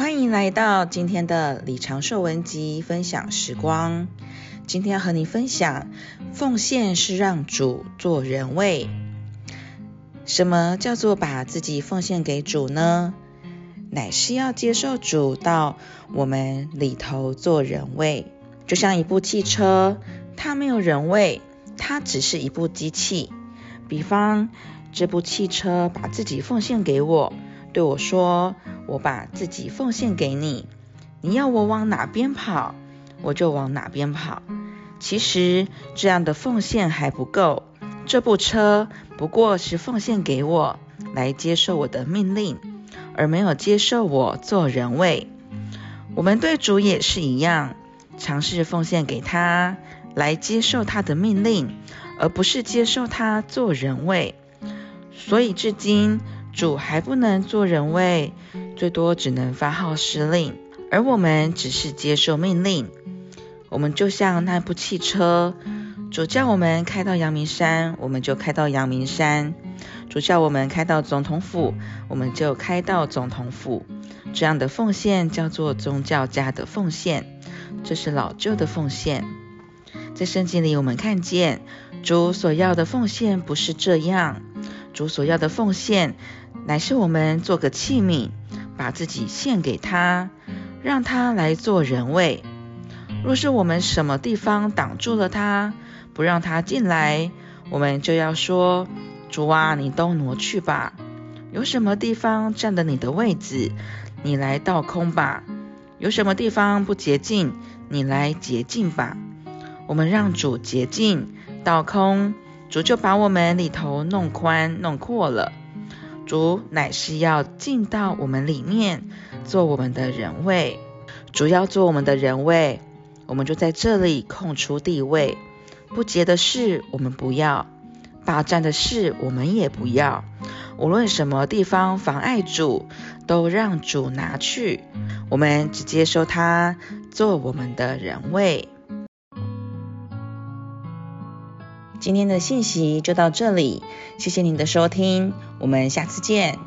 欢迎来到今天的李长寿文集分享时光。今天要和你分享，奉献是让主做人位。什么叫做把自己奉献给主呢？乃是要接受主到我们里头做人位。就像一部汽车，它没有人位，它只是一部机器。比方，这部汽车把自己奉献给我，对我说：“我把自己奉献给你，你要我往哪边跑，我就往哪边跑。”其实这样的奉献还不够，这部车不过是奉献给我，来接受我的命令，而没有接受我做人位。我们对主也是一样，尝试奉献给他，来接受他的命令，而不是接受他做人位。所以至今主还不能做人位，最多只能发号施令，而我们只是接受命令。我们就像那部汽车，主叫我们开到阳明山，我们就开到阳明山；主叫我们开到总统府，我们就开到总统府。这样的奉献叫做宗教家的奉献，这是老旧的奉献。在圣经里，我们看见主所要的奉献不是这样，主所要的奉献乃是我们做个器皿，把自己献给他，让他来做人位。若是我们什么地方挡住了他，不让他进来，我们就要说：“主啊，你都挪去吧。有什么地方占了你的位置，你来倒空吧。有什么地方不洁净，你来洁净吧。我们让主洁净、倒空，主就把我们里头弄宽、弄阔了。主乃是要进到我们里面，做我们的人位。主要做我们的人位。”我们就在这里空出地位，不洁的事我们不要，霸占的事我们也不要。无论什么地方妨碍主，都让主拿去。我们只接受他做我们的人位。今天的信息就到这里，谢谢您的收听，我们下次见。